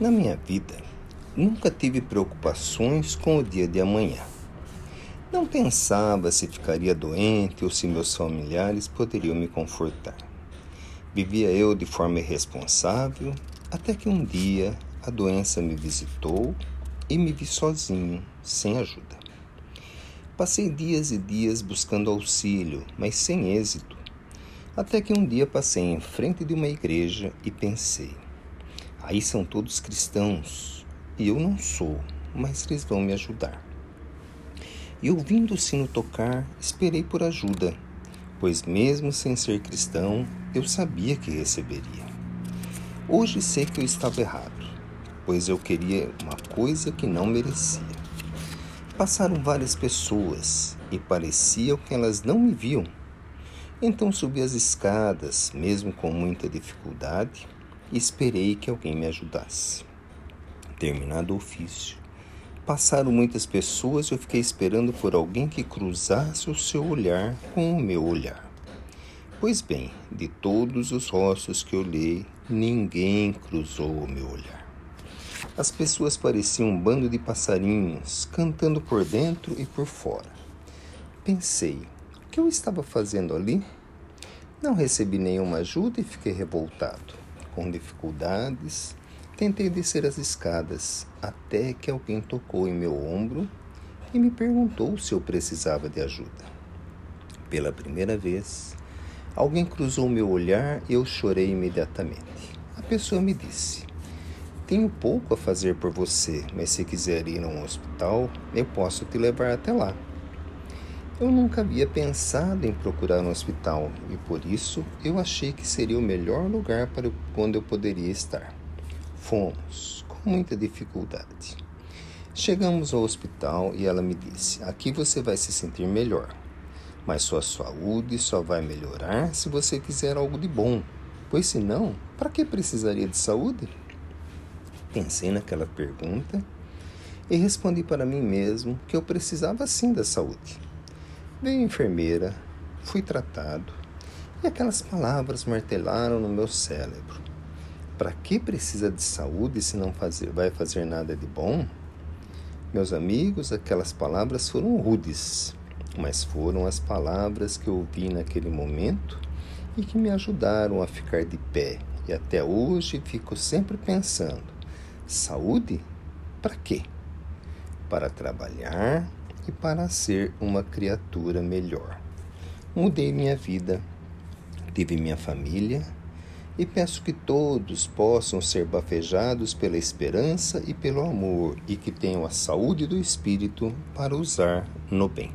Na minha vida, nunca tive preocupações com o dia de amanhã. Não pensava se ficaria doente ou se meus familiares poderiam me confortar. Vivia eu de forma irresponsável até que um dia a doença me visitou e me vi sozinho, sem ajuda. Passei dias e dias buscando auxílio, mas sem êxito. Até que um dia passei em frente de uma igreja e pensei: Aí são todos cristãos e eu não sou, mas eles vão me ajudar. E ouvindo o sino tocar, esperei por ajuda, pois mesmo sem ser cristão, eu sabia que receberia. Hoje sei que eu estava errado, pois eu queria uma coisa que não merecia. Passaram várias pessoas e parecia que elas não me viam. Então subi as escadas, mesmo com muita dificuldade, esperei que alguém me ajudasse. Terminado o ofício, passaram muitas pessoas e eu fiquei esperando por alguém que cruzasse o seu olhar com o meu olhar. Pois bem, de todos os rostos que olhei, ninguém cruzou o meu olhar. As pessoas pareciam um bando de passarinhos, cantando por dentro e por fora. Pensei, o que eu estava fazendo ali? Não recebi nenhuma ajuda e fiquei revoltado com dificuldades, tentei descer as escadas até que alguém tocou em meu ombro e me perguntou se eu precisava de ajuda. Pela primeira vez, alguém cruzou meu olhar e eu chorei imediatamente. A pessoa me disse: Tenho pouco a fazer por você, mas se quiser ir a um hospital, eu posso te levar até lá. Eu nunca havia pensado em procurar um hospital e por isso eu achei que seria o melhor lugar para onde eu poderia estar. Fomos, com muita dificuldade. Chegamos ao hospital e ela me disse: Aqui você vai se sentir melhor, mas sua saúde só vai melhorar se você quiser algo de bom, pois senão, para que precisaria de saúde? Pensei naquela pergunta e respondi para mim mesmo que eu precisava sim da saúde Veio a enfermeira, fui tratado e aquelas palavras martelaram no meu cérebro. Para que precisa de saúde se não fazer, vai fazer nada de bom? Meus amigos, aquelas palavras foram rudes, mas foram as palavras que ouvi naquele momento e que me ajudaram a ficar de pé. E até hoje fico sempre pensando: saúde? Para quê? Para trabalhar, e para ser uma criatura melhor. Mudei minha vida, tive minha família e peço que todos possam ser bafejados pela esperança e pelo amor e que tenham a saúde do espírito para usar no bem.